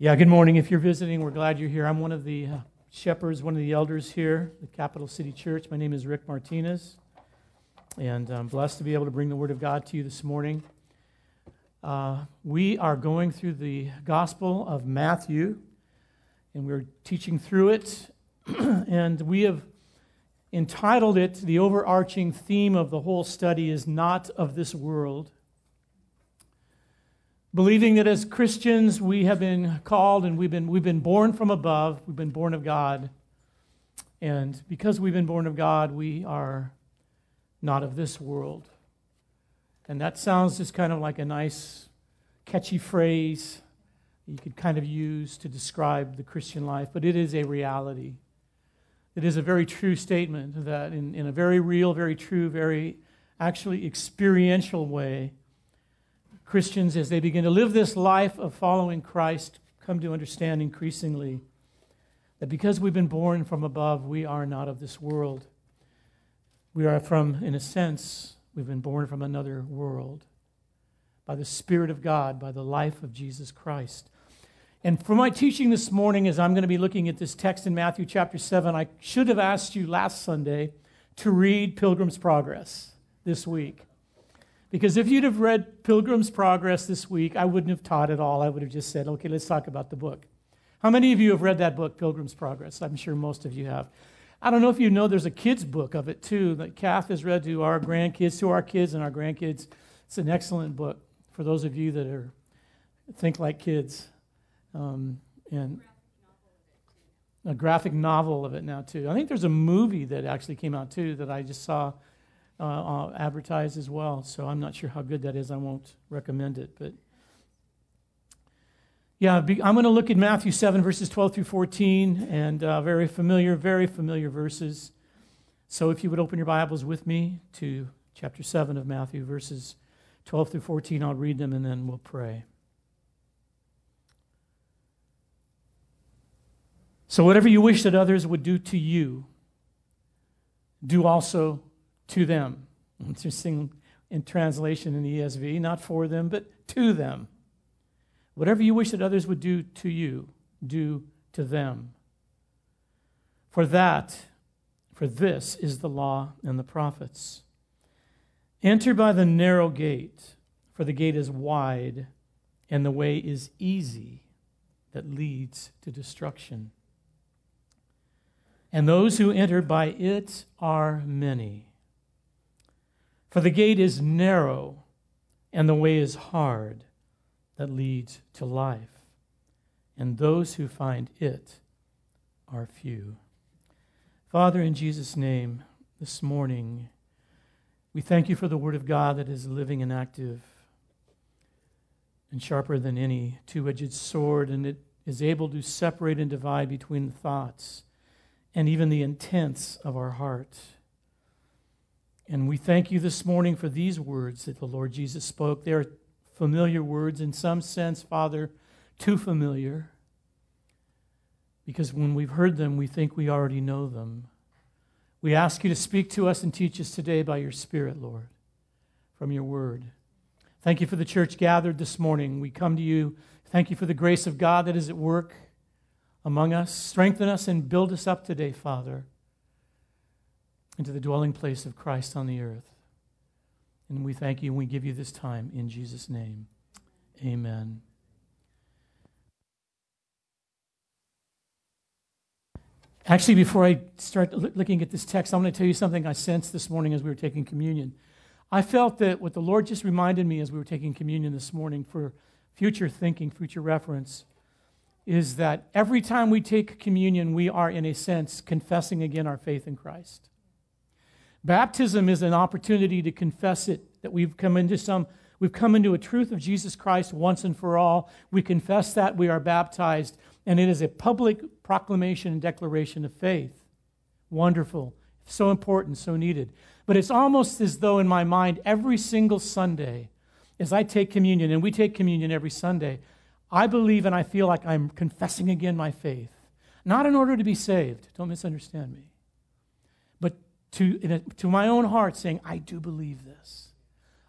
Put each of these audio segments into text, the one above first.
Yeah, good morning. If you're visiting, we're glad you're here. I'm one of the uh, shepherds, one of the elders here at the Capital City Church. My name is Rick Martinez, and I'm blessed to be able to bring the Word of God to you this morning. Uh, we are going through the Gospel of Matthew, and we're teaching through it, and we have entitled it, the overarching theme of the whole study is Not of This World believing that as Christians we have been called and we've been, we've been born from above, we've been born of God. And because we've been born of God, we are not of this world. And that sounds just kind of like a nice, catchy phrase you could kind of use to describe the Christian life, but it is a reality. It is a very true statement that, in, in a very real, very true, very actually experiential way, Christians, as they begin to live this life of following Christ, come to understand increasingly that because we've been born from above, we are not of this world. We are from, in a sense, we've been born from another world by the Spirit of God, by the life of Jesus Christ. And for my teaching this morning, as I'm going to be looking at this text in Matthew chapter 7, I should have asked you last Sunday to read Pilgrim's Progress this week. Because if you'd have read Pilgrim's Progress this week, I wouldn't have taught at all. I would have just said, okay, let's talk about the book. How many of you have read that book, Pilgrim's Progress? I'm sure most of you have. I don't know if you know there's a kid's book of it too that Kath has read to our grandkids, to our kids and our grandkids. It's an excellent book for those of you that are think like kids. Um, and a graphic novel of it now too. I think there's a movie that actually came out too that I just saw uh, uh, as well. So I'm not sure how good that is. I won't recommend it. But yeah, I'm going to look at Matthew 7, verses 12 through 14, and uh, very familiar, very familiar verses. So if you would open your Bibles with me to chapter 7 of Matthew, verses 12 through 14, I'll read them and then we'll pray. So, whatever you wish that others would do to you, do also to them. Interesting in translation in the ESV, not for them, but to them. Whatever you wish that others would do to you, do to them. For that, for this is the law and the prophets. Enter by the narrow gate, for the gate is wide and the way is easy that leads to destruction. And those who enter by it are many. For the gate is narrow and the way is hard that leads to life, and those who find it are few. Father, in Jesus' name, this morning, we thank you for the Word of God that is living and active and sharper than any two edged sword, and it is able to separate and divide between the thoughts and even the intents of our heart. And we thank you this morning for these words that the Lord Jesus spoke. They are familiar words, in some sense, Father, too familiar. Because when we've heard them, we think we already know them. We ask you to speak to us and teach us today by your Spirit, Lord, from your word. Thank you for the church gathered this morning. We come to you. Thank you for the grace of God that is at work among us. Strengthen us and build us up today, Father into the dwelling place of Christ on the earth. And we thank you and we give you this time in Jesus' name. Amen. Actually, before I start looking at this text, I'm going to tell you something I sensed this morning as we were taking communion. I felt that what the Lord just reminded me as we were taking communion this morning for future thinking, future reference, is that every time we take communion, we are, in a sense, confessing again our faith in Christ. Baptism is an opportunity to confess it, that we've come into some, we've come into a truth of Jesus Christ once and for all. We confess that, we are baptized, and it is a public proclamation and declaration of faith. Wonderful. So important, so needed. But it's almost as though in my mind, every single Sunday, as I take communion, and we take communion every Sunday, I believe and I feel like I'm confessing again my faith. Not in order to be saved, don't misunderstand me, to, a, to my own heart saying, I do believe this.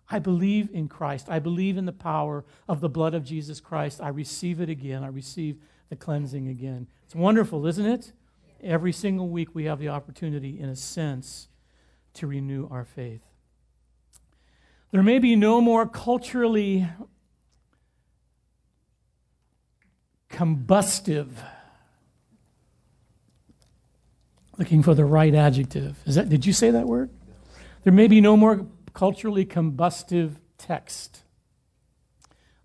I believe in Christ. I believe in the power of the blood of Jesus Christ. I receive it again. I receive the cleansing again. It's wonderful, isn't it? Every single week we have the opportunity, in a sense, to renew our faith. There may be no more culturally combustive. Looking for the right adjective. Is that did you say that word? There may be no more culturally combustive text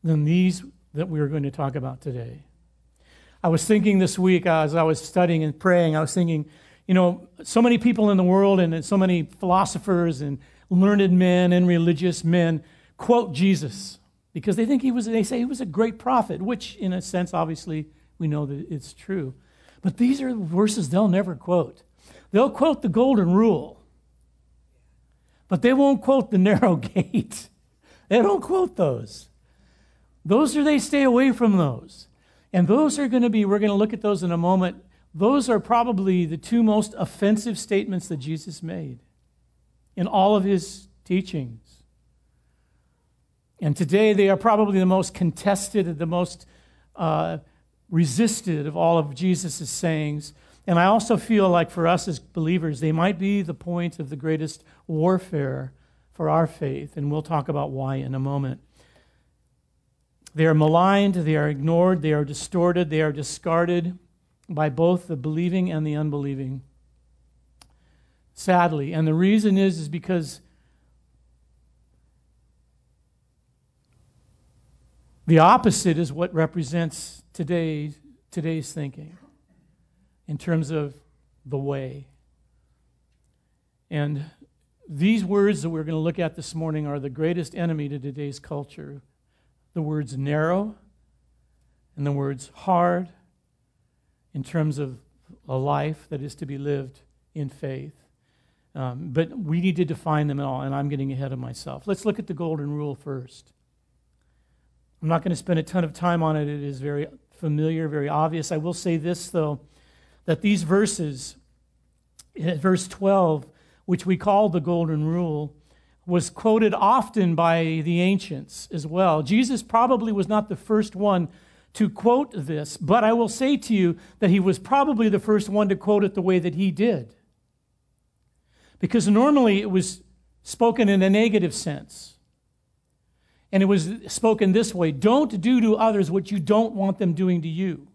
than these that we are going to talk about today. I was thinking this week as I was studying and praying, I was thinking, you know, so many people in the world and so many philosophers and learned men and religious men quote Jesus because they think he was, they say he was a great prophet, which in a sense, obviously, we know that it's true. But these are verses they'll never quote. They'll quote the golden rule, but they won't quote the narrow gate. They don't quote those. Those are, they stay away from those. And those are going to be, we're going to look at those in a moment. Those are probably the two most offensive statements that Jesus made in all of his teachings. And today they are probably the most contested, the most uh, resisted of all of Jesus' sayings. And I also feel like for us as believers, they might be the point of the greatest warfare for our faith. And we'll talk about why in a moment. They are maligned, they are ignored, they are distorted, they are discarded by both the believing and the unbelieving. Sadly. And the reason is, is because the opposite is what represents today's, today's thinking in terms of the way. And these words that we're going to look at this morning are the greatest enemy to today's culture the words narrow and the words hard in terms of a life that is to be lived in faith. Um, but we need to define them all, and I'm getting ahead of myself. Let's look at the golden rule first. I'm not going to spend a ton of time on it, it is very familiar, very obvious. I will say this, though that these verses, eh, verse 12, which we call the Golden Rule, was quoted often by the ancients as well. Jesus probably was not the first one to quote this, but I will say to you that he was probably the first one to quote it the way that he did. Because normally it was spoken in a negative sense. And it was spoken this way Don't do to others what you don't want them doing to you.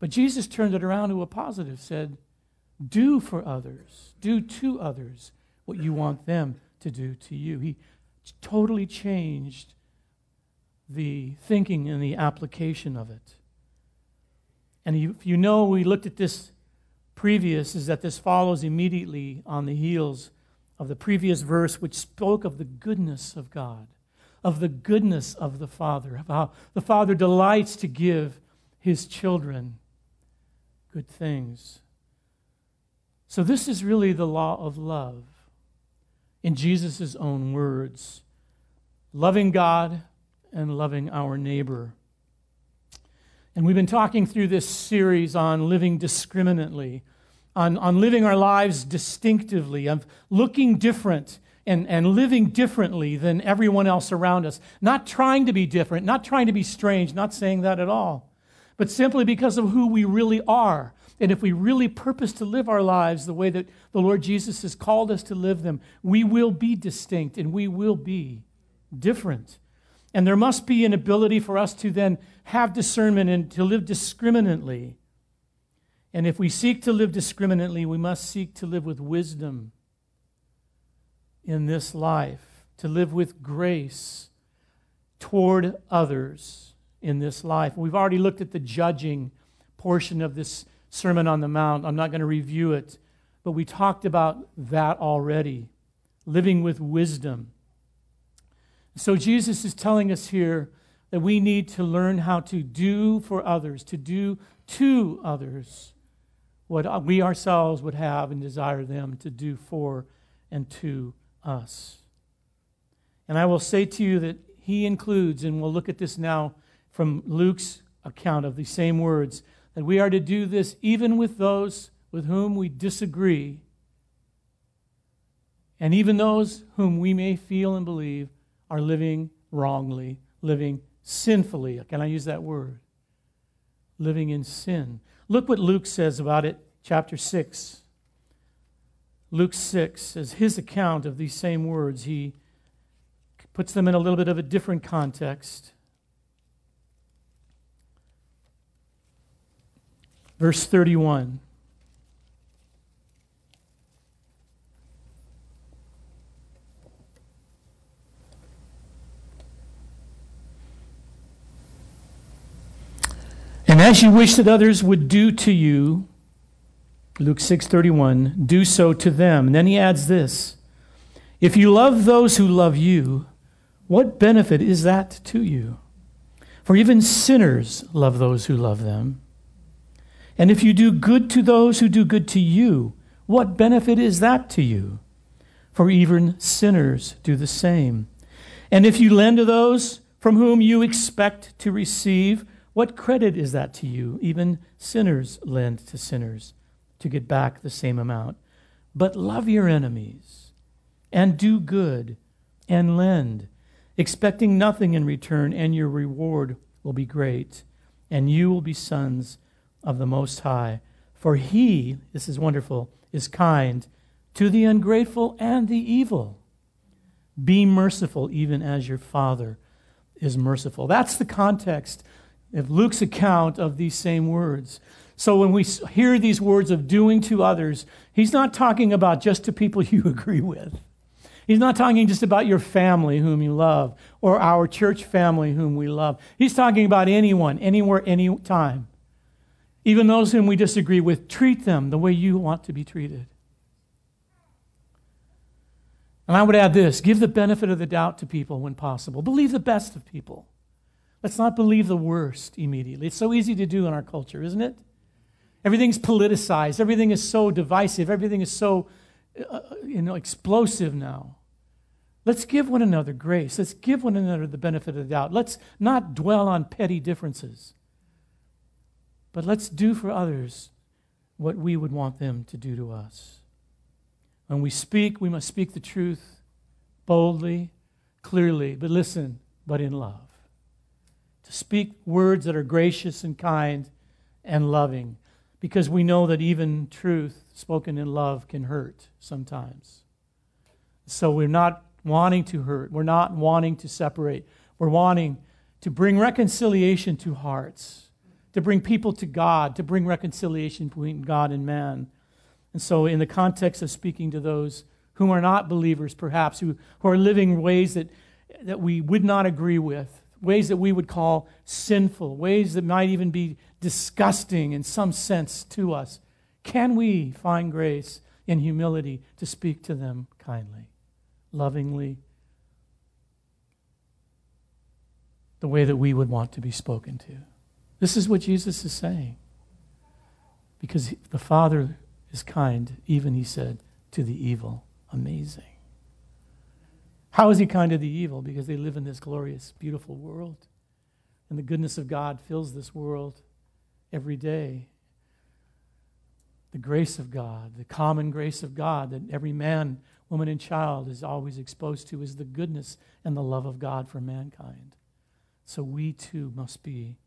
But Jesus turned it around to a positive, said, Do for others, do to others what you want them to do to you. He totally changed the thinking and the application of it. And if you know, we looked at this previous, is that this follows immediately on the heels of the previous verse, which spoke of the goodness of God, of the goodness of the Father, of how the Father delights to give his children good things. So, this is really the law of love in Jesus' own words loving God and loving our neighbor. And we've been talking through this series on living discriminately, on, on living our lives distinctively, of looking different and, and living differently than everyone else around us. Not trying to be different, not trying to be strange, not saying that at all but simply because of who we really are. And if we really purpose to live our lives the way that the Lord Jesus has called us to live them, we will be distinct and we will be different. And there must be an ability for us to then have discernment and to live discriminately. And if we seek to live discriminately, we must seek to live with wisdom in this life, to live with grace toward others in this life. We've already looked at the judging portion of this Sermon on the Mount. I'm not going to review it, but we talked about that already. Living with wisdom. So Jesus is telling us here that we need to learn how to do for others, to do to others what we ourselves would have and desire them to do for and to us. And I will say to you that he includes, and we'll look at this now from Luke's account of the same words that we are to do this even with those with whom we disagree And even those whom we may feel and believe are living wrongly, living sinfully. Can I use that word? Living in sin. Look what Luke says about it, chapter 6. Luke 6, as his account of these same words, he puts them in a little bit of a different context. Verse 31. And as you wish that others would do to you, Luke 6:31, do so to them. And then he adds this, if you love those who love you, what benefit is that to you? For even sinners love those who love them. And if you do good to those who do good to you, what benefit is that to you? For even sinners do the same. And if you lend to those from whom you expect to receive, what credit is that to you? Even sinners lend to sinners to get back the same amount. But love your enemies and do good and lend, expecting nothing in return, and your reward will be great, and you will be sons of the Most High. For he, this is wonderful, is kind to the ungrateful and the evil. Be merciful, even as your Father is merciful. That's the context of Luke's account of these same words. So when we hear these words of doing to others, he's not talking about just to people you agree with. He's not talking just about your family whom you love or our church family whom we love. He's talking about anyone, anywhere, anytime. Even those whom we disagree with, treat them the way you want to be treated. And I would add this give the benefit of the doubt to people when possible. Believe the best of people. Let's not believe the worst immediately. It's so easy to do in our culture, isn't it? Everything's politicized. Everything is so divisive. Everything is so uh, you know, explosive now. Let's give one another grace. Let's give one another the benefit of the doubt. Let's not dwell on petty differences. But let's do for others what we would want them to do to us. When we speak, we must speak the truth boldly, clearly, but listen, but in love to speak words that are gracious and kind and loving, because we know that even truth spoken in love can hurt sometimes. So we're not wanting to hurt, we're not wanting to separate, we're wanting to bring reconciliation to hearts, to bring people to God, to bring reconciliation between God and man. And so, in the context of speaking to those whom are not believers, perhaps, who, who are living ways that, that we would not agree with, ways that we would call sinful, ways that might even be disgusting in some sense to us, can we find grace and humility to speak to them kindly, lovingly, the way that we would want to be spoken to? This is what Jesus is saying. Because the Father is kind, even, he said, to the evil. Amazing. How is he kind to the evil? Because they live in this glorious, beautiful world. And the goodness of God fills this world every day. The grace of God, the common grace of God that every man, woman, and child is always exposed to is the goodness and the love of God for mankind. So we too must be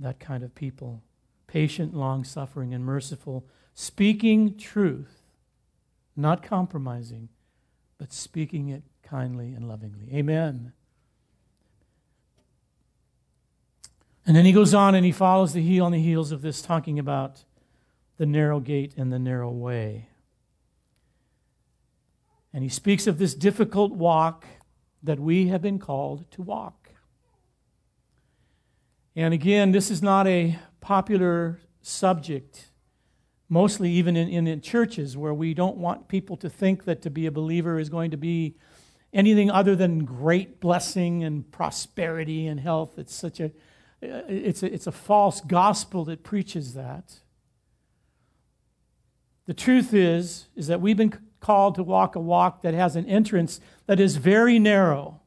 that kind of people patient, long suffering, and merciful, speaking truth, not compromising, but speaking it kindly and lovingly. Amen. And then he goes on and he follows the heel on the heels of this, talking about the narrow gate and the narrow way. And he speaks of this difficult walk that we have been called to walk. And again, this is not a popular subject mostly even in, in, churches where we don't want people to think that to be a believer is going to be anything other than great blessing and prosperity and health. It's such a it's a, it's a false gospel that preaches that. The truth is is that we've been called to walk a walk that has an entrance that is very narrow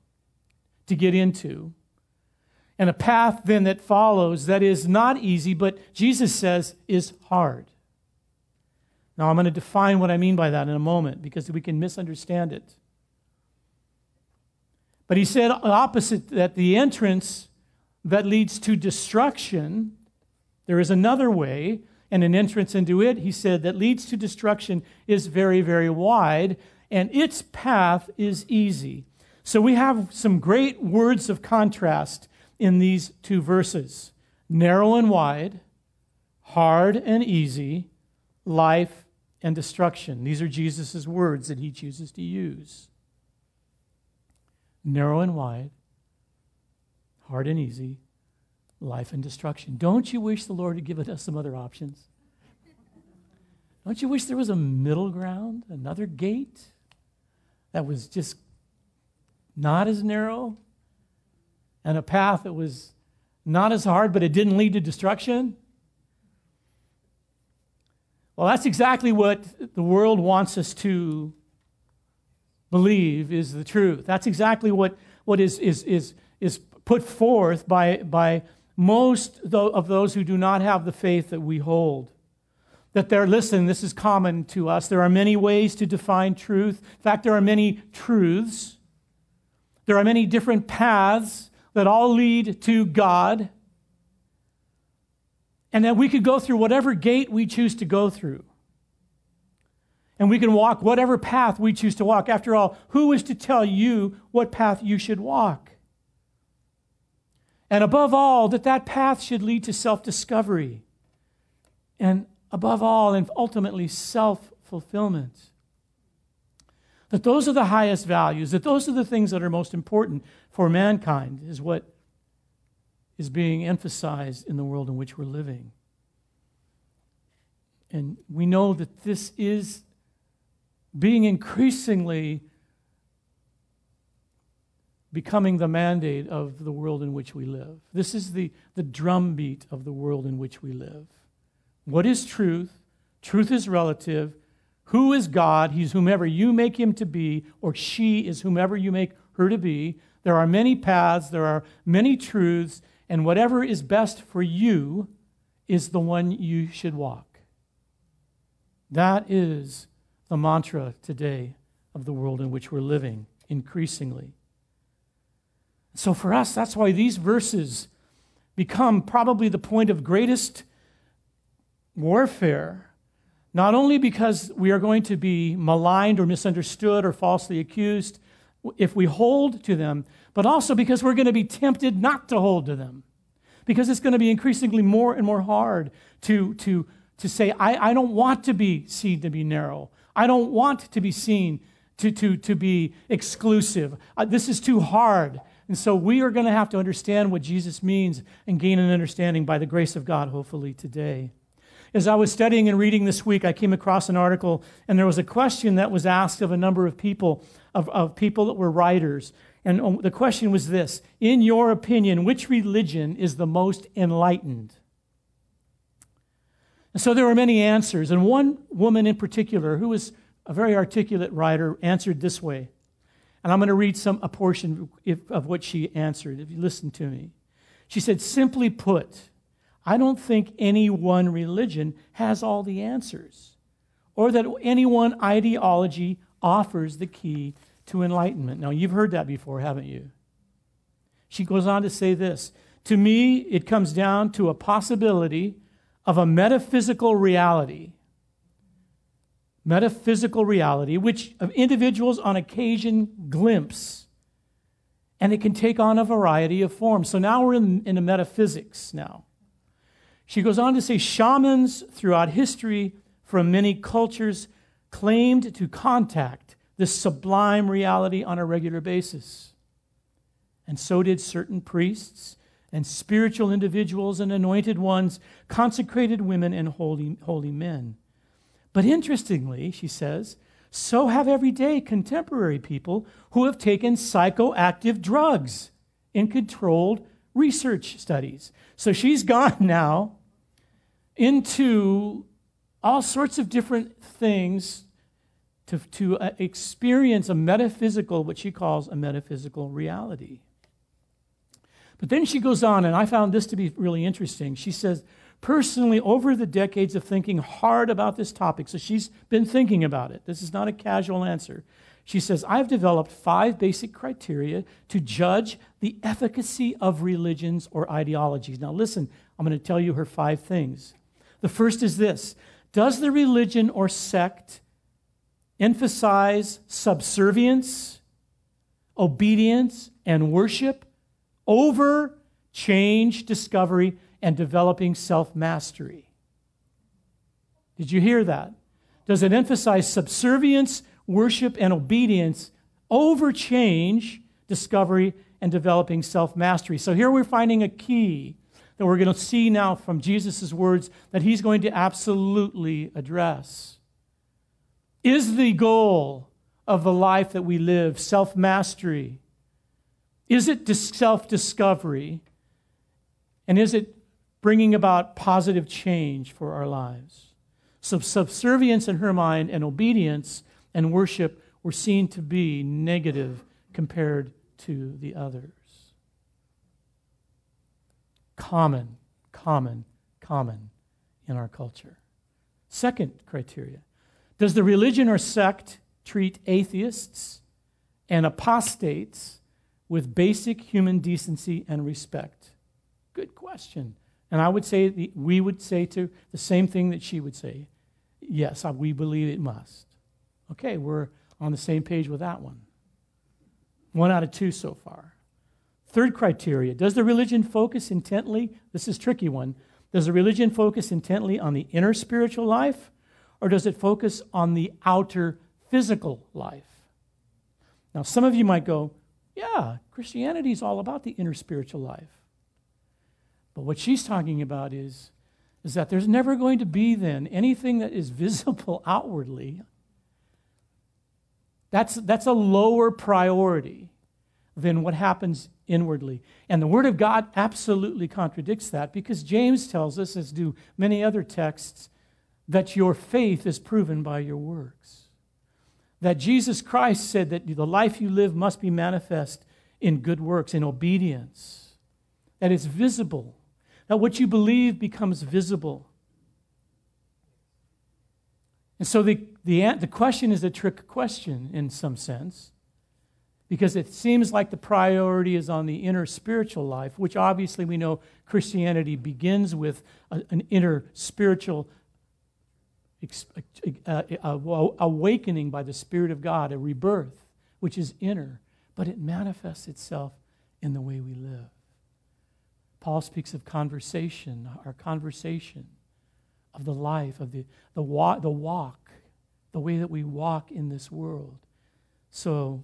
to get into. And a path then that follows that is not easy, but Jesus says is hard. Now, I'm going to define what I mean by that in a moment because we can misunderstand it. But he said opposite that the entrance that leads to destruction, there is another way, and an entrance into it, he said, that leads to destruction is very, very wide, and its path is easy. So we have some great words of contrast in these two verses narrow and wide, hard and easy, life and destruction. These are Jesus' words that he chooses to use. Narrow and wide, hard and easy, life and destruction. Don't you wish the Lord had given us some other options? Don't you wish there was a middle ground, another gate that was just not as narrow and a path that was not as hard, but it didn't lead to destruction? Well, that's exactly what the world wants us to believe is the truth. That's exactly what, what is, is, is, is put forth by, by most of those who do not have the faith that we hold. That they're, listen, this is common to us. There are many ways to define truth. In fact, there are many truths. There are many different paths that all lead to God. And that we could go through whatever gate we choose to go through. And we can walk whatever path we choose to walk. After all, who is to tell you what path you should walk? And above all, that that path should lead to self discovery. And above all, and ultimately, self fulfillment. That those are the highest values, that those are the things that are most important for mankind, is what is being emphasized in the world in which we're living. And we know that this is being increasingly becoming the mandate of the world in which we live. This is the, the drumbeat of the world in which we live. What is truth? Truth is relative. Who is God? He's whomever you make him to be, or she is whomever you make her to be. There are many paths, there are many truths, and whatever is best for you is the one you should walk. That is the mantra today of the world in which we're living increasingly. So for us, that's why these verses become probably the point of greatest warfare, not only because we are going to be maligned or misunderstood or falsely accused if we hold to them, but also because we're going to be tempted not to hold to them. Because it's going to be increasingly more and more hard to, to, to say, I, I don't want to be seen to be narrow. I don't want to be seen to, to, to be exclusive. Uh, this is too hard. And so we are going to have to understand what Jesus means and gain an understanding by the grace of God, hopefully, today. As I was studying and reading this week, I came across an article, and there was a question that was asked of a number of people, of, of people that were writers. And um, the question was this In your opinion, which religion is the most enlightened? So there were many answers. And one woman in particular, who was a very articulate writer, answered this way. And I'm going to read some a portion of what she answered, if you listen to me. She said, simply put, I don't think any one religion has all the answers, or that any one ideology offers the key to enlightenment. Now, you've heard that before, haven't you? She goes on to say this To me, it comes down to a possibility of a metaphysical reality. Metaphysical reality, which individuals on occasion glimpse. And it can take on a variety of forms. So now we're in, in the metaphysics now. She goes on to say shamans throughout history from many cultures claimed to contact this sublime reality on a regular basis. And so did certain priests and spiritual individuals and anointed ones, consecrated women and holy, holy men. But interestingly, she says, so have everyday contemporary people who have taken psychoactive drugs in controlled research studies. So she's gone now into all sorts of different things to, to uh, experience a metaphysical, what she calls a metaphysical reality. But then she goes on, and I found this to be really interesting. She says, Personally, over the decades of thinking hard about this topic, so she's been thinking about it. This is not a casual answer. She says, I've developed five basic criteria to judge the efficacy of religions or ideologies. Now, listen, I'm going to tell you her five things. The first is this Does the religion or sect emphasize subservience, obedience, and worship over change, discovery, and developing self mastery? Did you hear that? Does it emphasize subservience, worship and obedience over change, discovery, and developing self mastery. So here we're finding a key that we're going to see now from Jesus' words that he's going to absolutely address. Is the goal of the life that we live self mastery? Is it self discovery? And is it bringing about positive change for our lives? So, subservience in her mind and obedience and worship were seen to be negative compared to the others. Common, common, common in our culture. Second criteria Does the religion or sect treat atheists and apostates with basic human decency and respect? Good question. And I would say, we would say to the same thing that she would say. Yes, we believe it must. Okay, we're on the same page with that one. One out of two so far. Third criteria Does the religion focus intently? This is tricky one. Does the religion focus intently on the inner spiritual life, or does it focus on the outer physical life? Now, some of you might go, yeah, Christianity is all about the inner spiritual life. But what she's talking about is, is that there's never going to be then anything that is visible outwardly that's, that's a lower priority than what happens inwardly. And the Word of God absolutely contradicts that because James tells us, as do many other texts, that your faith is proven by your works. That Jesus Christ said that the life you live must be manifest in good works, in obedience, that it's visible, that what you believe becomes visible. And so the, the, the question is a trick question in some sense, because it seems like the priority is on the inner spiritual life, which obviously we know Christianity begins with an inner spiritual Uh, uh, awakening by the Spirit of God, a rebirth, which is inner, but it manifests itself in the way we live. Paul speaks of conversation, our conversation of the life, of the, the, walk, the walk, the way that we walk in this world. So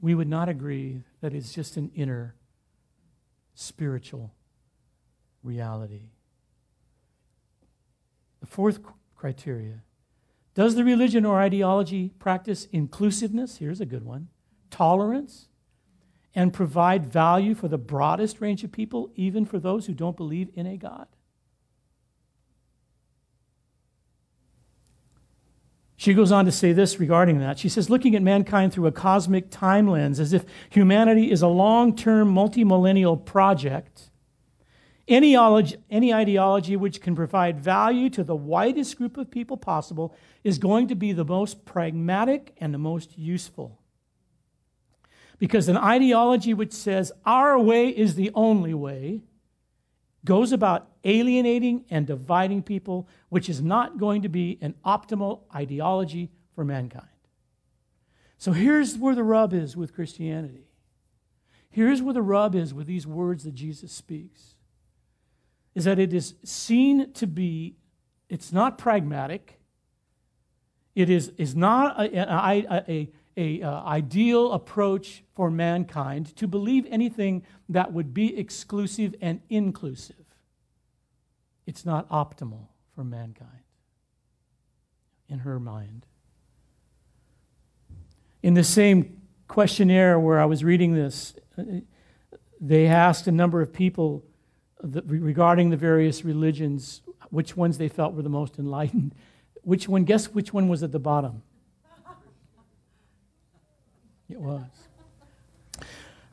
we would not agree that it's just an inner spiritual reality. The fourth criteria Does the religion or ideology practice inclusiveness? Here's a good one tolerance, and provide value for the broadest range of people, even for those who don't believe in a God? She goes on to say this regarding that. She says, looking at mankind through a cosmic time lens, as if humanity is a long term, multi millennial project, any, ideology which can provide value to the widest group of people possible is going to be the most pragmatic and the most useful. Because an ideology which says our way is the only way goes about alienating and dividing people, which is not going to be an optimal ideology for mankind. So here's where the rub is with Christianity. Here's where the rub is with these words that Jesus speaks is that it is seen to be, it's not pragmatic, it is, is not a, a, a, a uh, ideal approach for mankind to believe anything that would be exclusive and inclusive. It's not optimal for mankind in her mind. In the same questionnaire where I was reading this, they asked a number of people regarding the various religions which ones they felt were the most enlightened. Which one, guess which one was at the bottom? It was.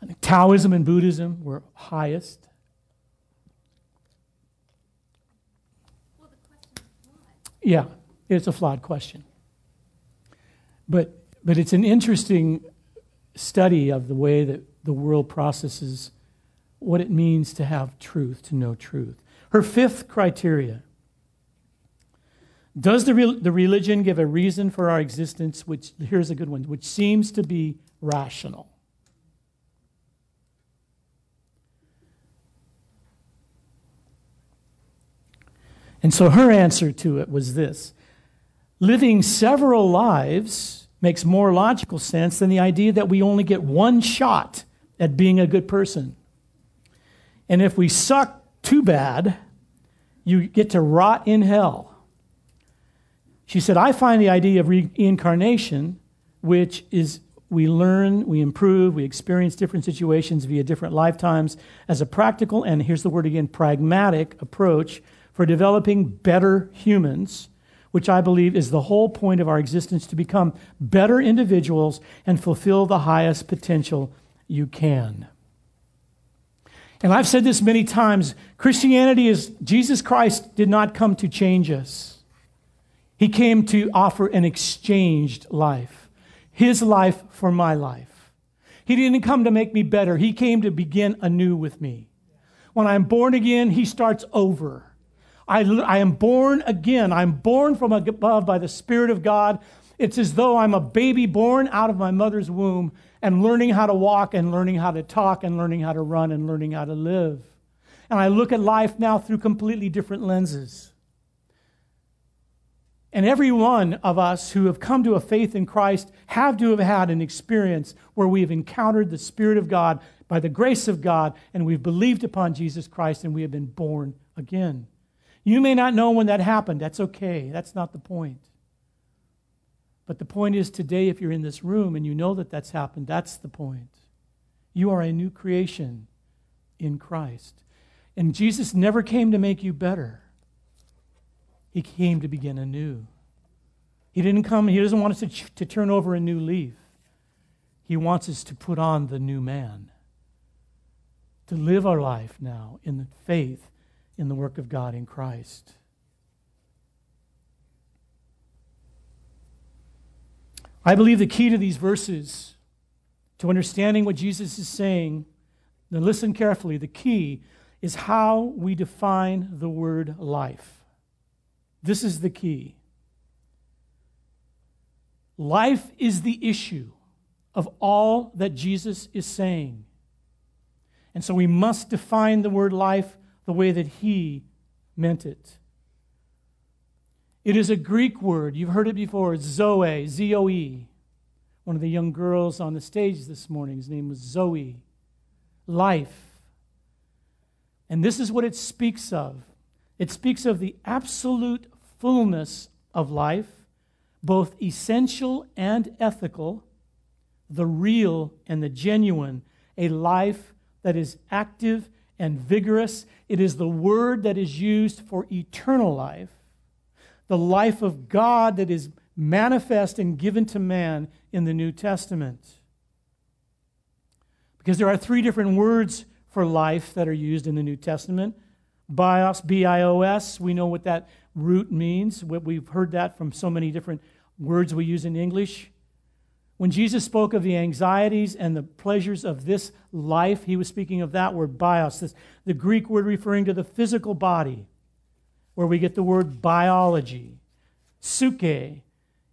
I think Taoism and Buddhism were highest. Yeah, it's a flawed question. But, but it's an interesting study of the way that the world processes what it means to have truth, to know truth. Her fifth criteria Does the, re- the religion give a reason for our existence, which, here's a good one, which seems to be rational? And so her answer to it was this living several lives makes more logical sense than the idea that we only get one shot at being a good person. And if we suck too bad, you get to rot in hell. She said, I find the idea of reincarnation, which is we learn, we improve, we experience different situations via different lifetimes, as a practical and here's the word again pragmatic approach for developing better humans, which I believe is the whole point of our existence to become better individuals and fulfill the highest potential you can. And I've said this many times Christianity is, Jesus Christ did not come to change us. He came to offer an exchanged life, his life for my life. He didn't come to make me better, he came to begin anew with me. When I'm born again, he starts over. I, I am born again. I'm born from above by the Spirit of God. It's as though I'm a baby born out of my mother's womb and learning how to walk and learning how to talk and learning how to run and learning how to live. And I look at life now through completely different lenses. And every one of us who have come to a faith in Christ have to have had an experience where we have encountered the Spirit of God by the grace of God and we've believed upon Jesus Christ and we have been born again. You may not know when that happened. That's okay. That's not the point. But the point is today, if you're in this room and you know that that's happened, that's the point. You are a new creation in Christ. And Jesus never came to make you better, He came to begin anew. He didn't come, He doesn't want us to, to turn over a new leaf. He wants us to put on the new man, to live our life now in the faith in the work of God in Christ. I believe the key to these verses, to understanding what Jesus is saying, then listen carefully, the key is how we define the word life. This is the key. Life is the issue of all that Jesus is saying. And so we must define the word life the way that he meant it. It is a Greek word. You've heard it before. Zoe, Z O E. One of the young girls on the stage this morning, his name was Zoe. Life. And this is what it speaks of it speaks of the absolute fullness of life, both essential and ethical, the real and the genuine, a life that is active and vigorous. It is the word that is used for eternal life, the life of God that is manifest and given to man in the New Testament. Because there are three different words for life that are used in the New Testament. Bios, B I O S, we know what that root means. We've heard that from so many different words we use in English. When Jesus spoke of the anxieties and the pleasures of this life, he was speaking of that word bios, this, the Greek word referring to the physical body, where we get the word biology. Psuche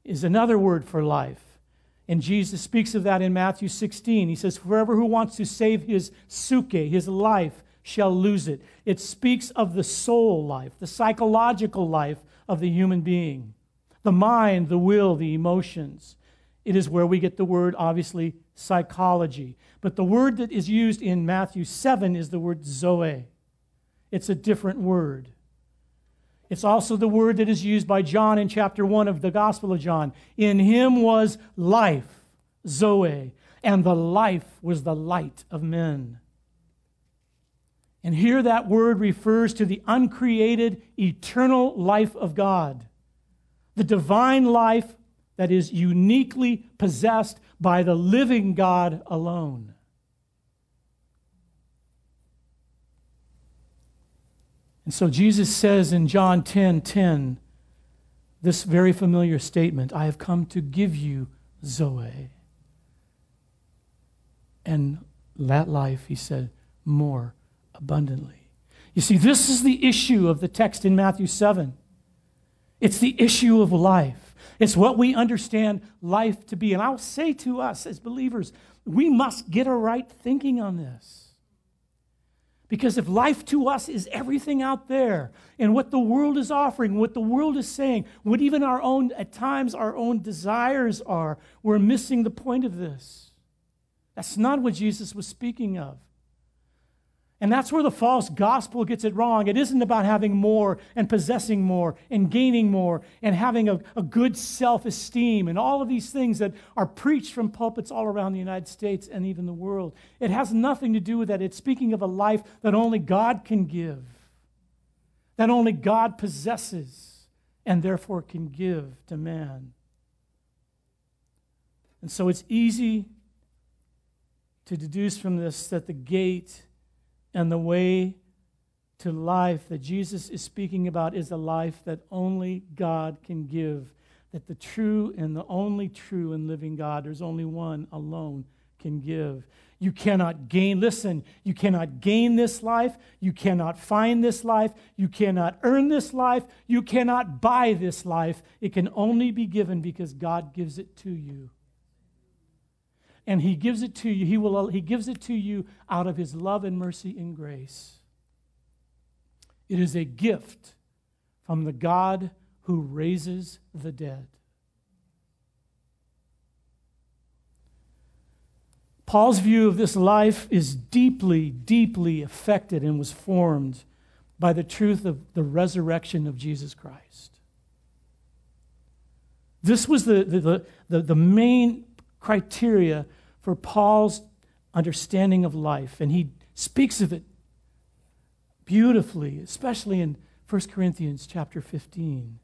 is another word for life. And Jesus speaks of that in Matthew 16. He says, Whoever who wants to save his psuche, his life, shall lose it. It speaks of the soul life, the psychological life of the human being, the mind, the will, the emotions. It is where we get the word, obviously, psychology. But the word that is used in Matthew 7 is the word zoe. It's a different word. It's also the word that is used by John in chapter 1 of the Gospel of John. In him was life, Zoe, and the life was the light of men. And here that word refers to the uncreated, eternal life of God, the divine life that is uniquely possessed by the living God alone. And so Jesus says in John 10 10, this very familiar statement I have come to give you Zoe. And that life, he said, more abundantly. You see, this is the issue of the text in Matthew 7. It's the issue of life. It's what we understand life to be. And I'll say to us as believers, we must get a right thinking on this. Because if life to us is everything out there and what the world is offering, what the world is saying, what even our own, at times, our own desires are, we're missing the point of this. That's not what Jesus was speaking of. And that's where the false gospel gets it wrong. It isn't about having more and possessing more and gaining more and having a, a good self esteem and all of these things that are preached from pulpits all around the United States and even the world. It has nothing to do with that. It's speaking of a life that only God can give, that only God possesses and therefore can give to man. And so it's easy to deduce from this that the gate and the way to life that Jesus is speaking about is a life that only God can give. That the true and the only true and living God, there's only one alone, can give. You cannot gain, listen, you cannot gain this life. You cannot find this life. You cannot earn this life. You cannot buy this life. It can only be given because God gives it to you and he gives it to you. He, will, he gives it to you out of his love and mercy and grace. It is a gift from the God who raises the dead. Paul's view of this life is deeply, deeply affected and was formed by the truth of the resurrection of Jesus Christ. This was the, the, the, the, main criteria for Paul's understanding of life. And he speaks of it beautifully, especially in 1 Corinthians chapter 15.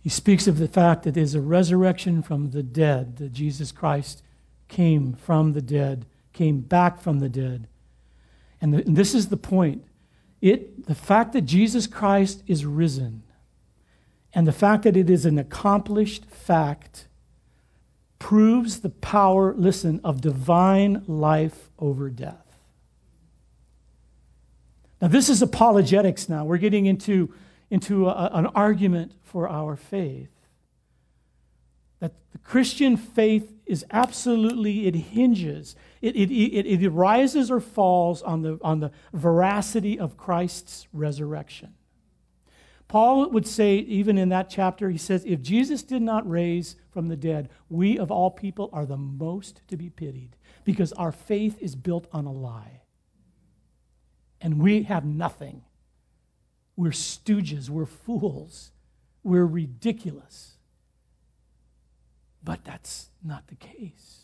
He speaks of the fact that there's a resurrection from the dead, that Jesus Christ came from the dead, came back from the dead. And, the, and this is the point. It, the fact that Jesus Christ is risen and the fact that it is an accomplished fact proves the power, listen, of divine life over death. Now, this is apologetics now. We're getting into, into a, an argument for our faith. That the Christian faith is absolutely, it hinges, it, it, it, it rises or falls on the, on the veracity of Christ's resurrection. Paul would say, even in that chapter, he says, if Jesus did not raise from the dead, we of all people are the most to be pitied because our faith is built on a lie. And we have nothing. We're stooges, we're fools, we're ridiculous. But that's not the case.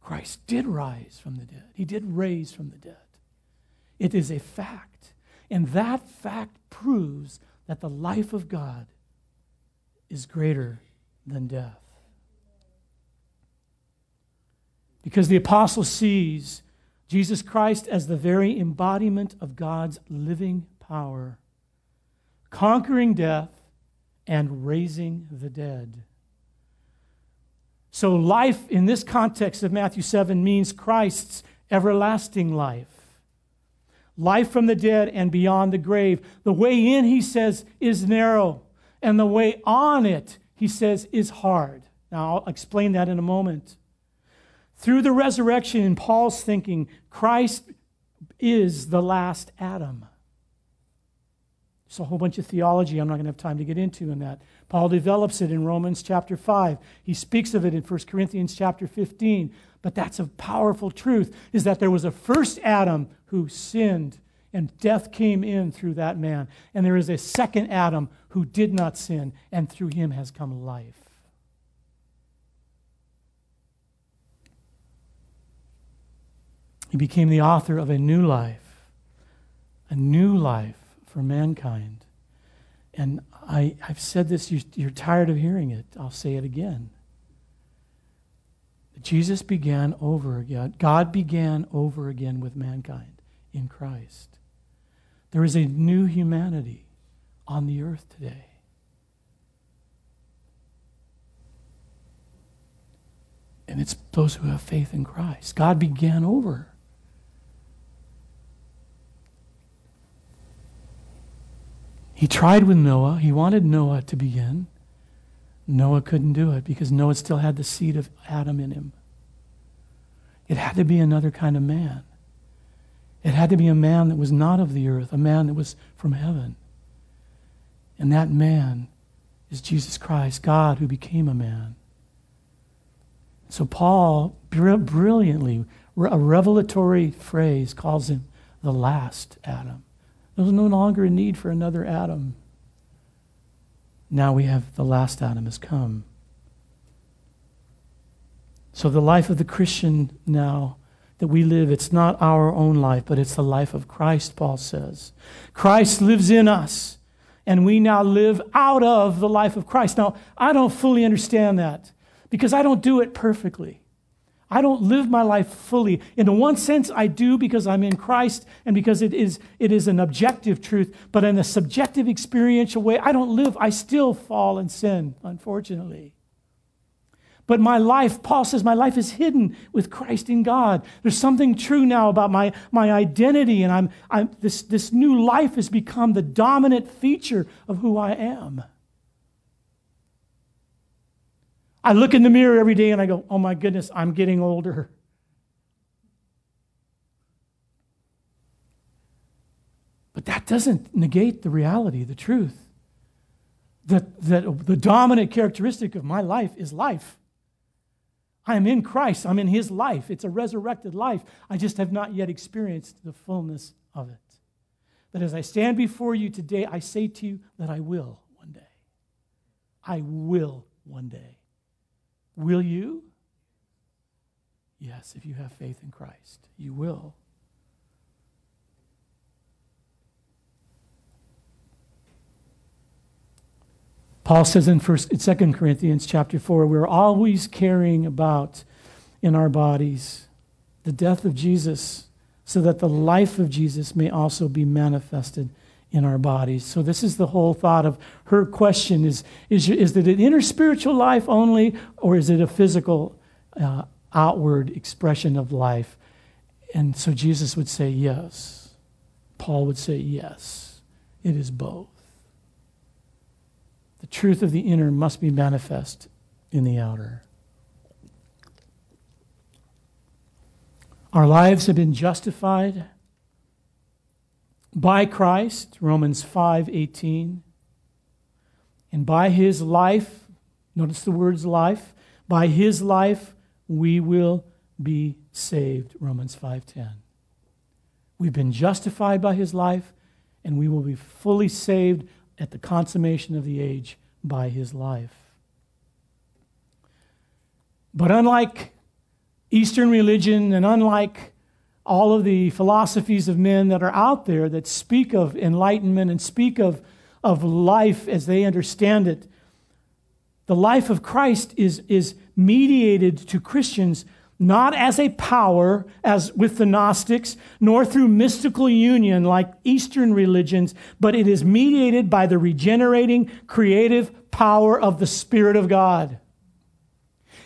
Christ did rise from the dead, He did raise from the dead. It is a fact. And that fact proves that the life of God is greater than death. Because the apostle sees Jesus Christ as the very embodiment of God's living power, conquering death and raising the dead. So, life in this context of Matthew 7 means Christ's everlasting life life from the dead and beyond the grave. The way in, he says, is narrow, and the way on it, he says, is hard. Now, I'll explain that in a moment. Through the resurrection, in Paul's thinking, Christ is the last Adam. It's a whole bunch of theology I'm not going to have time to get into in that. Paul develops it in Romans chapter 5. He speaks of it in 1 Corinthians chapter 15. But that's a powerful truth is that there was a first Adam who sinned and death came in through that man. And there is a second Adam who did not sin and through him has come life. He became the author of a new life, a new life for mankind. And I, have said this, you're tired of hearing it. I'll say it again. Jesus began over again. God began over again with mankind in Christ. There is a new humanity on the earth today. And it's those who have faith in Christ. God began over. He tried with Noah. He wanted Noah to begin. Noah couldn't do it because Noah still had the seed of Adam in him. It had to be another kind of man. It had to be a man that was not of the earth, a man that was from heaven. And that man is Jesus Christ, God who became a man. So Paul brilliantly, a revelatory phrase calls him the last Adam. There's no longer a need for another Adam. Now we have the last Adam has come. So the life of the Christian now that we live, it's not our own life, but it's the life of Christ, Paul says. Christ lives in us, and we now live out of the life of Christ. Now, I don't fully understand that because I don't do it perfectly. I don't live my life fully. In the one sense, I do because I'm in Christ and because it is, it is an objective truth. But in a subjective, experiential way, I don't live. I still fall and sin, unfortunately. But my life, Paul says, my life is hidden with Christ in God. There's something true now about my, my identity, and I'm, I'm, this, this new life has become the dominant feature of who I am. I look in the mirror every day and I go, oh my goodness, I'm getting older. But that doesn't negate the reality, the truth. That, that the dominant characteristic of my life is life. I am in Christ. I'm in His life. It's a resurrected life. I just have not yet experienced the fullness of it. But as I stand before you today, I say to you that I will one day. I will one day. Will you? Yes, if you have faith in Christ, you will. Paul says in first in 2 Corinthians chapter 4, we're always carrying about in our bodies the death of Jesus so that the life of Jesus may also be manifested in our bodies. So, this is the whole thought of her question is, is, is it an inner spiritual life only, or is it a physical, uh, outward expression of life? And so Jesus would say yes. Paul would say yes. It is both. The truth of the inner must be manifest in the outer. Our lives have been justified by Christ, Romans 5:18. And by his life, notice the words life, by his life we will be saved, Romans 5:10. We've been justified by his life and we will be fully saved at the consummation of the age by his life. But unlike Eastern religion and unlike all of the philosophies of men that are out there that speak of enlightenment and speak of, of life as they understand it. The life of Christ is, is mediated to Christians not as a power, as with the Gnostics, nor through mystical union like Eastern religions, but it is mediated by the regenerating, creative power of the Spirit of God.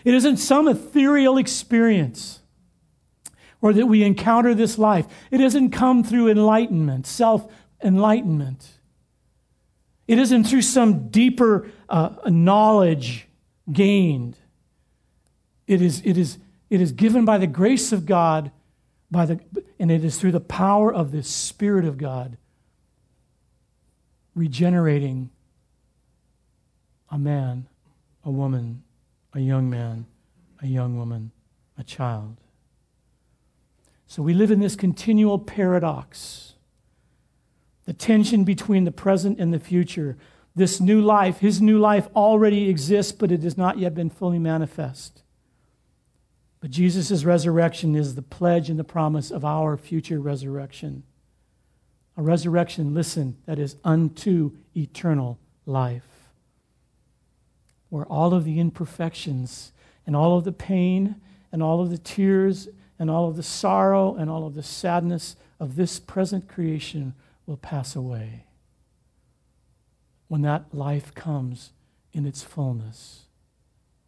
It isn't some ethereal experience or that we encounter this life. It doesn't come through enlightenment, self enlightenment. It isn't through some deeper uh, knowledge gained. It is, it, is, it is given by the grace of God, by the, and it is through the power of the Spirit of God regenerating a man, a woman, a young man, a young woman, a child. So we live in this continual paradox the tension between the present and the future. This new life, his new life already exists, but it has not yet been fully manifest. But Jesus' resurrection is the pledge and the promise of our future resurrection. A resurrection, listen, that is unto eternal life. Where all of the imperfections and all of the pain and all of the tears and all of the sorrow and all of the sadness of this present creation will pass away. When that life comes in its fullness,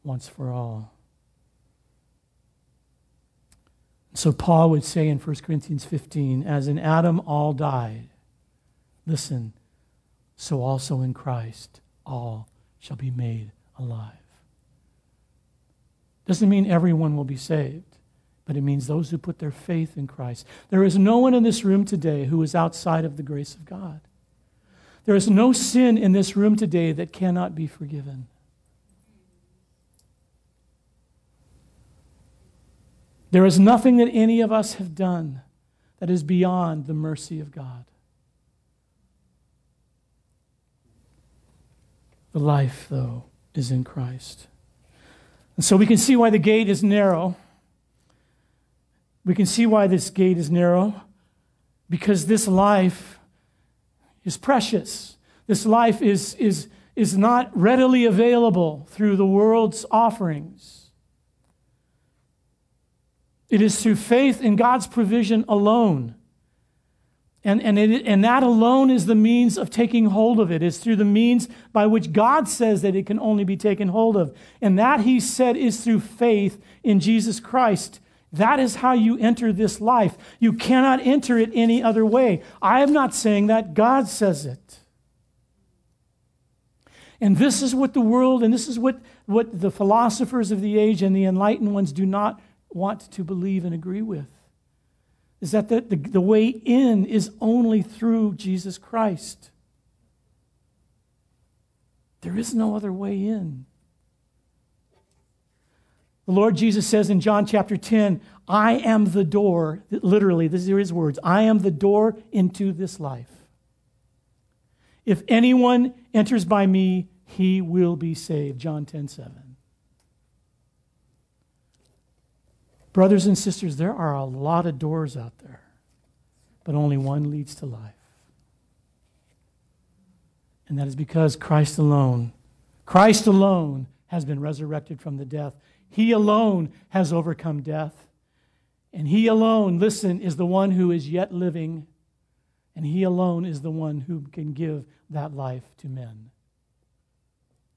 once for all. So Paul would say in 1 Corinthians 15, as in Adam all died, listen, so also in Christ all shall be made alive. Doesn't mean everyone will be saved, but it means those who put their faith in Christ. There is no one in this room today who is outside of the grace of God. There is no sin in this room today that cannot be forgiven. There is nothing that any of us have done that is beyond the mercy of God. The life, though, is in Christ. And so we can see why the gate is narrow. We can see why this gate is narrow because this life is precious. This life is, is, is not readily available through the world's offerings. It is through faith in God's provision alone. And, and, it, and that alone is the means of taking hold of it. It's through the means by which God says that it can only be taken hold of. And that, he said, is through faith in Jesus Christ. That is how you enter this life. You cannot enter it any other way. I am not saying that, God says it. And this is what the world, and this is what, what the philosophers of the age and the enlightened ones do not want to believe and agree with is that the, the, the, way in is only through Jesus Christ. There is no other way in. The Lord Jesus says in John chapter 10, I am the door, literally, these are his words, I am the door into this life. If anyone enters by me, he will be saved. John 10 7. Brothers and sisters, there are a lot of doors out there, but only one leads to life. And that is because Christ alone, Christ alone has been resurrected from the death. He alone has overcome death. And He alone, listen, is the one who is yet living. And He alone is the one who can give that life to men.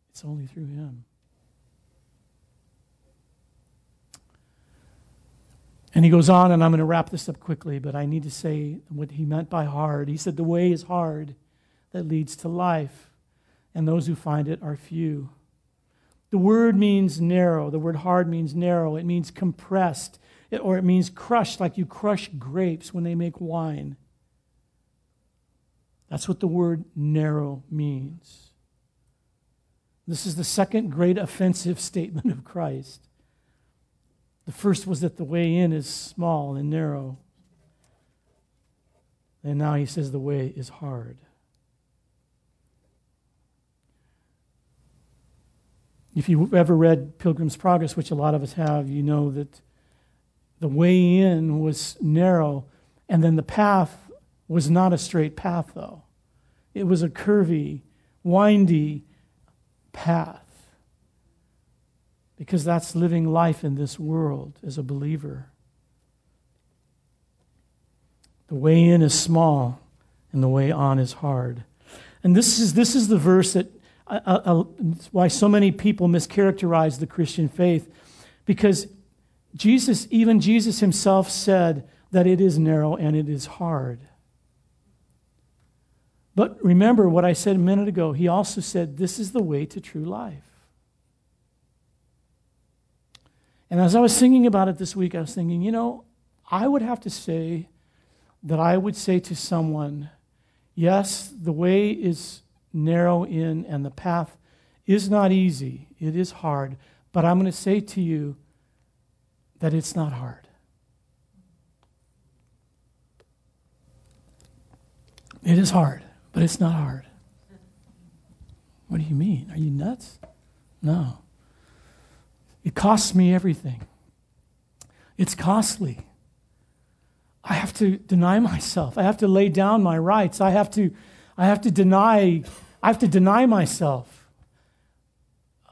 It's only through Him. And he goes on, and I'm going to wrap this up quickly, but I need to say what he meant by hard. He said, The way is hard that leads to life, and those who find it are few. The word means narrow. The word hard means narrow. It means compressed, or it means crushed, like you crush grapes when they make wine. That's what the word narrow means. This is the second great offensive statement of Christ. The first was that the way in is small and narrow. And now he says the way is hard. If you've ever read Pilgrim's Progress, which a lot of us have, you know that the way in was narrow, and then the path was not a straight path, though. It was a curvy, windy path because that's living life in this world as a believer. The way in is small, and the way on is hard. And this is, this is the verse that why so many people mischaracterize the Christian faith, because Jesus, even Jesus himself, said that it is narrow and it is hard. But remember what I said a minute ago. He also said, This is the way to true life. And as I was thinking about it this week, I was thinking, you know, I would have to say that I would say to someone, yes, the way is narrow in and the path is not easy, it is hard, but I'm going to say to you that it's not hard. It is hard, but it's not hard. What do you mean? Are you nuts? No. It costs me everything. It's costly. I have to deny myself. I have to lay down my rights. I have to, I have to deny, I have to deny myself.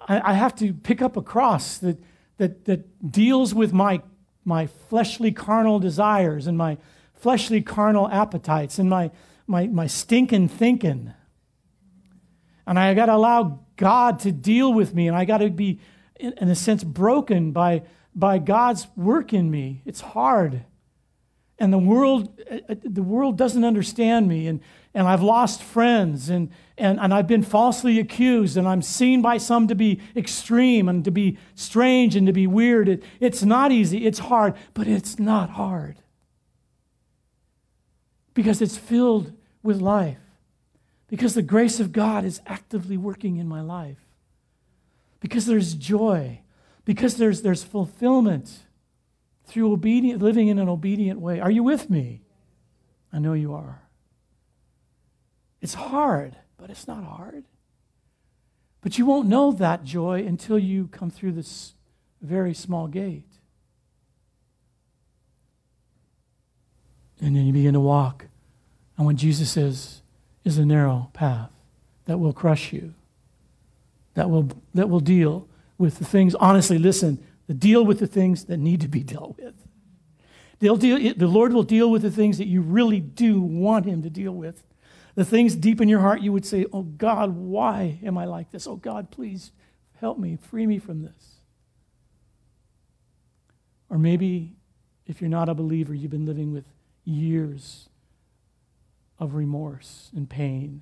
I, I have to pick up a cross that, that, that deals with my, my fleshly carnal desires and my fleshly carnal appetites and my, my, my stinking thinking. And I got to allow God to deal with me, and I got to be, in, in a sense, broken by, by God's work in me. It's hard. And the world, uh, uh, the world doesn't understand me, and, and I've lost friends, and, and, and I've been falsely accused, and I'm seen by some to be extreme and to be strange and to be weird. It, it's not easy, it's hard, but it's not hard because it's filled with life, because the grace of God is actively working in my life, because there's joy, because there's, there's fulfillment through obedient, living in an obedient way. Are you with me? I know you are. It's hard, but it's not hard. But you won't know that joy until you come through this very small gate. And then you begin to walk. And what Jesus says is a narrow path that will crush you, that will, that will deal with the things. Honestly, listen, the deal with the things that need to be dealt with. Deal, the Lord will deal with the things that you really do want Him to deal with. The things deep in your heart you would say, Oh God, why am I like this? Oh God, please help me, free me from this. Or maybe if you're not a believer, you've been living with years of remorse and pain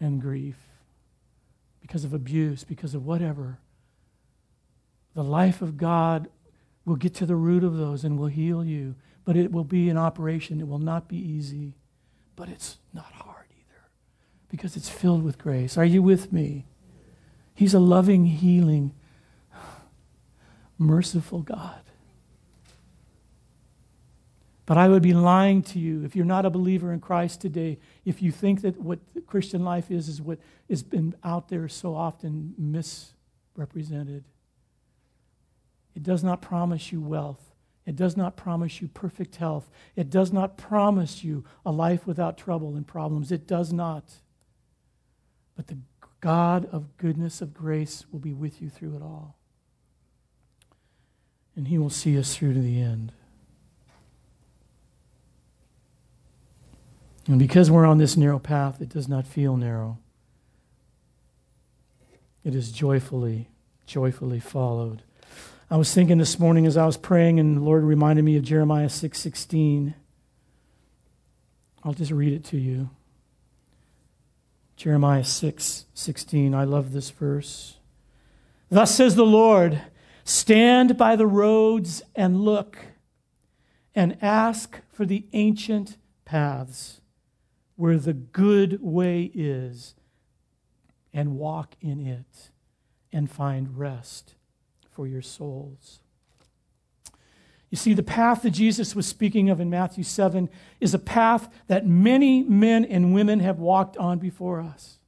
and grief because of abuse, because of whatever. The life of God will get to the root of those and will heal you. But it will be an operation. It will not be easy. But it's not hard either because it's filled with grace. Are you with me? He's a loving, healing, merciful God. But I would be lying to you if you're not a believer in Christ today, if you think that what Christian life is, is what has been out there so often misrepresented. It does not promise you wealth. It does not promise you perfect health. It does not promise you a life without trouble and problems. It does not. But the God of goodness, of grace, will be with you through it all. And He will see us through to the end. And because we're on this narrow path, it does not feel narrow. It is joyfully, joyfully followed. I was thinking this morning as I was praying, and the Lord reminded me of Jeremiah 6 16. I'll just read it to you. Jeremiah 6 16. I love this verse. Thus says the Lord Stand by the roads and look, and ask for the ancient paths where the good way is, and walk in it, and find rest for your souls. You see, the path that Jesus was speaking of in Matthew 7 is a path that many men and women have walked on before us.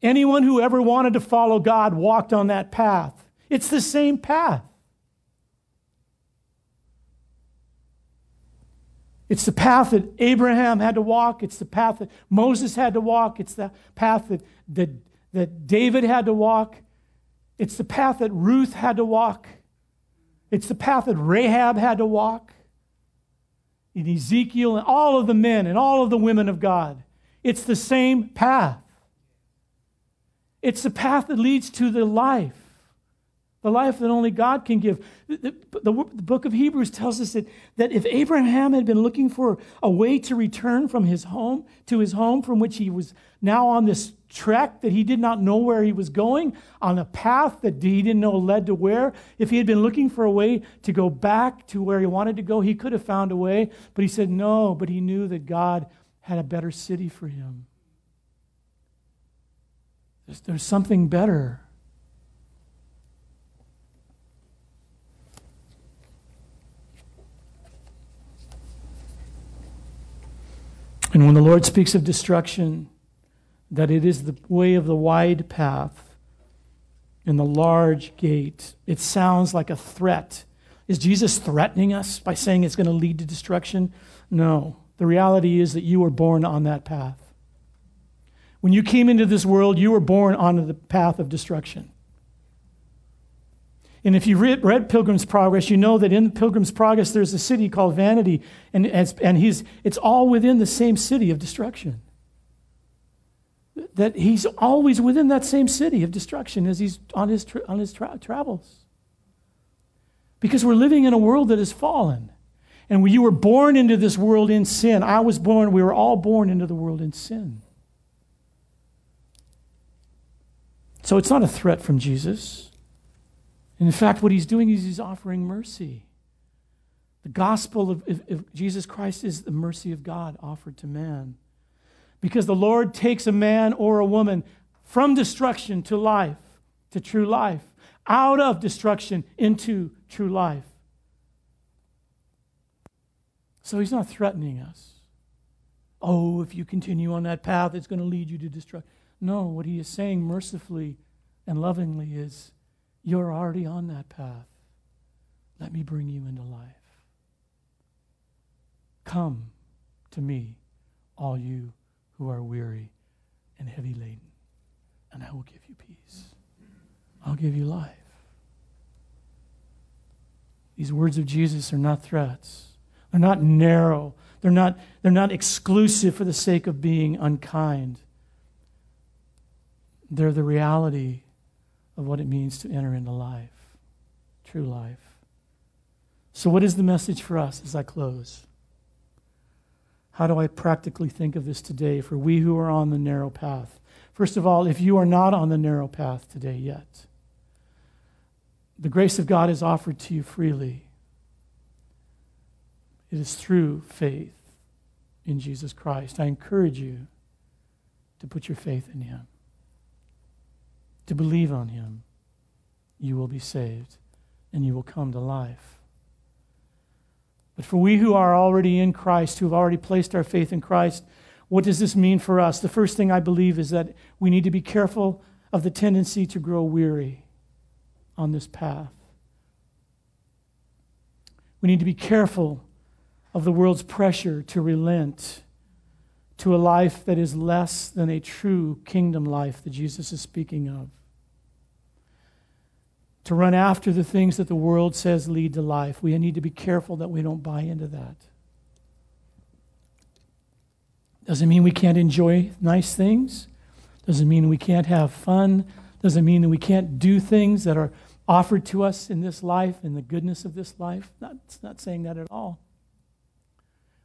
Anyone who ever wanted to follow God walked on that path. It's the same path. It's the path that Abraham had to walk. It's the path that Moses had to walk. It's the path that, that, that David had to walk. It's the path that Ruth had to walk. It's the path that Rahab had to walk. In Ezekiel and all of the men and all of the women of God. It's the same path. It's the path that leads to the life, the life that only God can give. The, the, the, book of Hebrews tells us that, that if Abraham had been looking for a way to return from his home to his home from which he was now on this trek that he did not know where he was going, on a path that he didn't know led to where. If he had been looking for a way to go back to where he wanted to go, he could have found a way. But he said no, but he knew that God had a better city for him. There's, there's something better. And when the Lord speaks of destruction, that it is the way of the wide path and the large gate. It sounds like a threat. Is Jesus threatening us by saying it's going to lead to destruction? No. The reality is that you were born on that path. When you came into this world, you were born onto the path of destruction. And if you've read, read Pilgrim's Progress, you know that in Pilgrim's Progress there's a city called Vanity, and, and he's, it's all within the same city of destruction. That he's always within that same city of destruction as he's on his, tra- on his tra- travels. Because we're living in a world that is fallen. And you were born into this world in sin. I was born, we were all born into the world in sin. So it's not a threat from Jesus. In fact, what he's doing is he's offering mercy. The gospel of, of, of, Jesus Christ is the mercy of God offered to man. Because the Lord takes a man or a woman from destruction to life, to true life, out of destruction into true life. So he's not threatening us. Oh, if you continue on that path, it's going to lead you to destruction. No, what he is saying mercifully and lovingly is you're already on that path. Let me bring you into life. Come to me, all you who are weary and heavy laden, and I will give you peace. I'll give you life. These words of Jesus are not threats. They're not narrow. They're not, they're not exclusive for the sake of being unkind. They're the reality of what it means to enter into life, true life. So, what is the message for us as I close? How do I practically think of this today for we who are on the narrow path? First of all, if you are not on the narrow path today yet, the grace of God is offered to you freely. It is through faith in Jesus Christ. I encourage you to put your faith in Him to believe on him, you will be saved and you will come to life. But for we who are already in Christ, who have already placed our faith in Christ, what does this mean for us? The first thing I believe is that we need to be careful of the tendency to grow weary on this path. We need to be careful of the world's pressure to relent to a life that is less than a true kingdom life that Jesus is speaking of to run after the things that the world says lead to life. We need to be careful that we don't buy into that. Doesn't mean we can't enjoy nice things. Doesn't mean we can't have fun. Doesn't mean that we can't do things that are offered to us in this life, in the goodness of this life. Not, it's not saying that at all.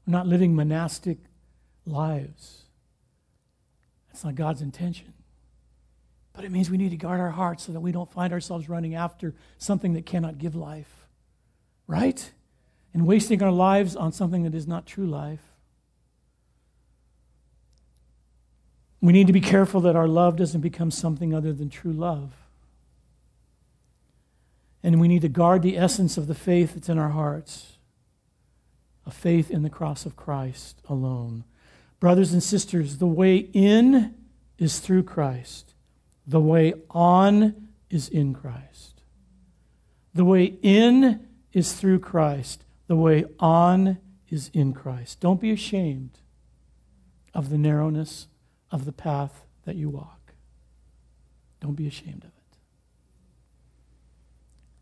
We're not living monastic lives. That's not God's intention. But it means we need to guard our hearts so that we don't find ourselves running after something that cannot give life. Right? And wasting our lives on something that is not true life. We need to be careful that our love doesn't become something other than true love. And we need to guard the essence of the faith that's in our hearts a faith in the cross of Christ alone. Brothers and sisters, the way in is through Christ. The way on is in Christ. The way in is through Christ. The way on is in Christ. Don't be ashamed of the narrowness of the path that you walk. Don't be ashamed of it.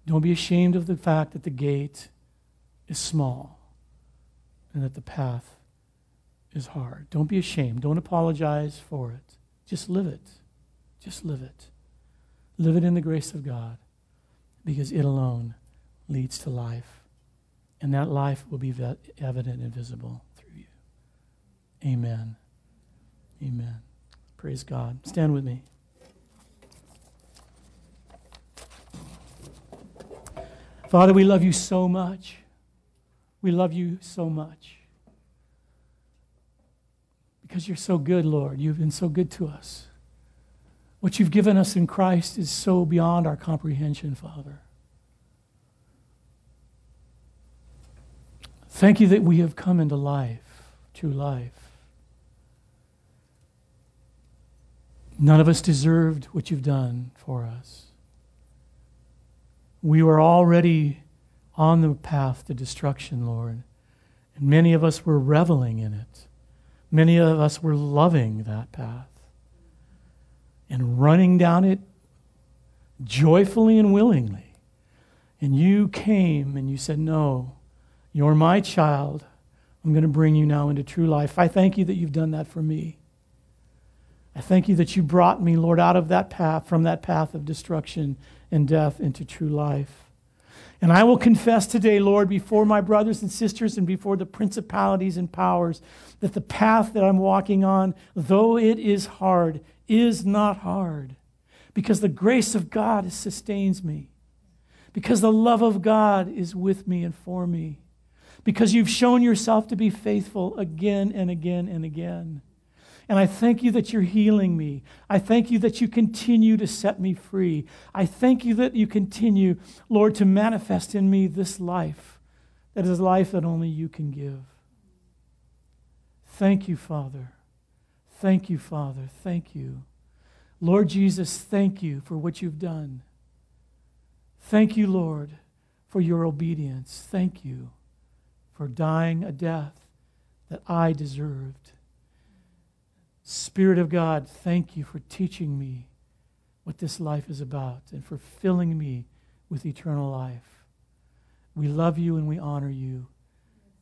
Don't be ashamed of the fact that the gate is small and that the path is hard. Don't be ashamed. Don't apologize for it. Just live it. Just live it. Live it in the grace of God because it alone leads to life. And that life will be evident and visible through you. Amen. Amen. Praise God. Stand with me. Father, we love you so much. We love you so much. Because you're so good, Lord. You've been so good to us. What you've given us in Christ is so beyond our comprehension, Father. Thank you that we have come into life, true life. None of us deserved what you've done for us. We were already on the path to destruction, Lord, and many of us were reveling in it. Many of us were loving that path and running down it joyfully and willingly. And you came and you said, No, you're my child. I'm going to bring you now into true life. I thank you that you've done that for me. I thank you that you brought me, Lord, out of that path, from that path of destruction and death into true life. And I will confess today, Lord, before my brothers and sisters and before the principalities and powers, that the path that I'm walking on, though it is hard, is not hard. Because the grace of God sustains me. Because the love of God is with me and for me. Because you've shown yourself to be faithful again and again and again. And I thank you that you're healing me. I thank you that you continue to set me free. I thank you that you continue, Lord, to manifest in me this life that is life that only you can give. Thank you, Father. Thank you, Father. Thank you. Lord Jesus, thank you for what you've done. Thank you, Lord, for your obedience. Thank you for dying a death that I deserved. Spirit of God, thank you for teaching me what this life is about and for filling me with eternal life. We love you and we honor you.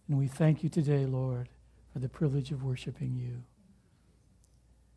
And we thank you today, Lord, for the privilege of worshiping you.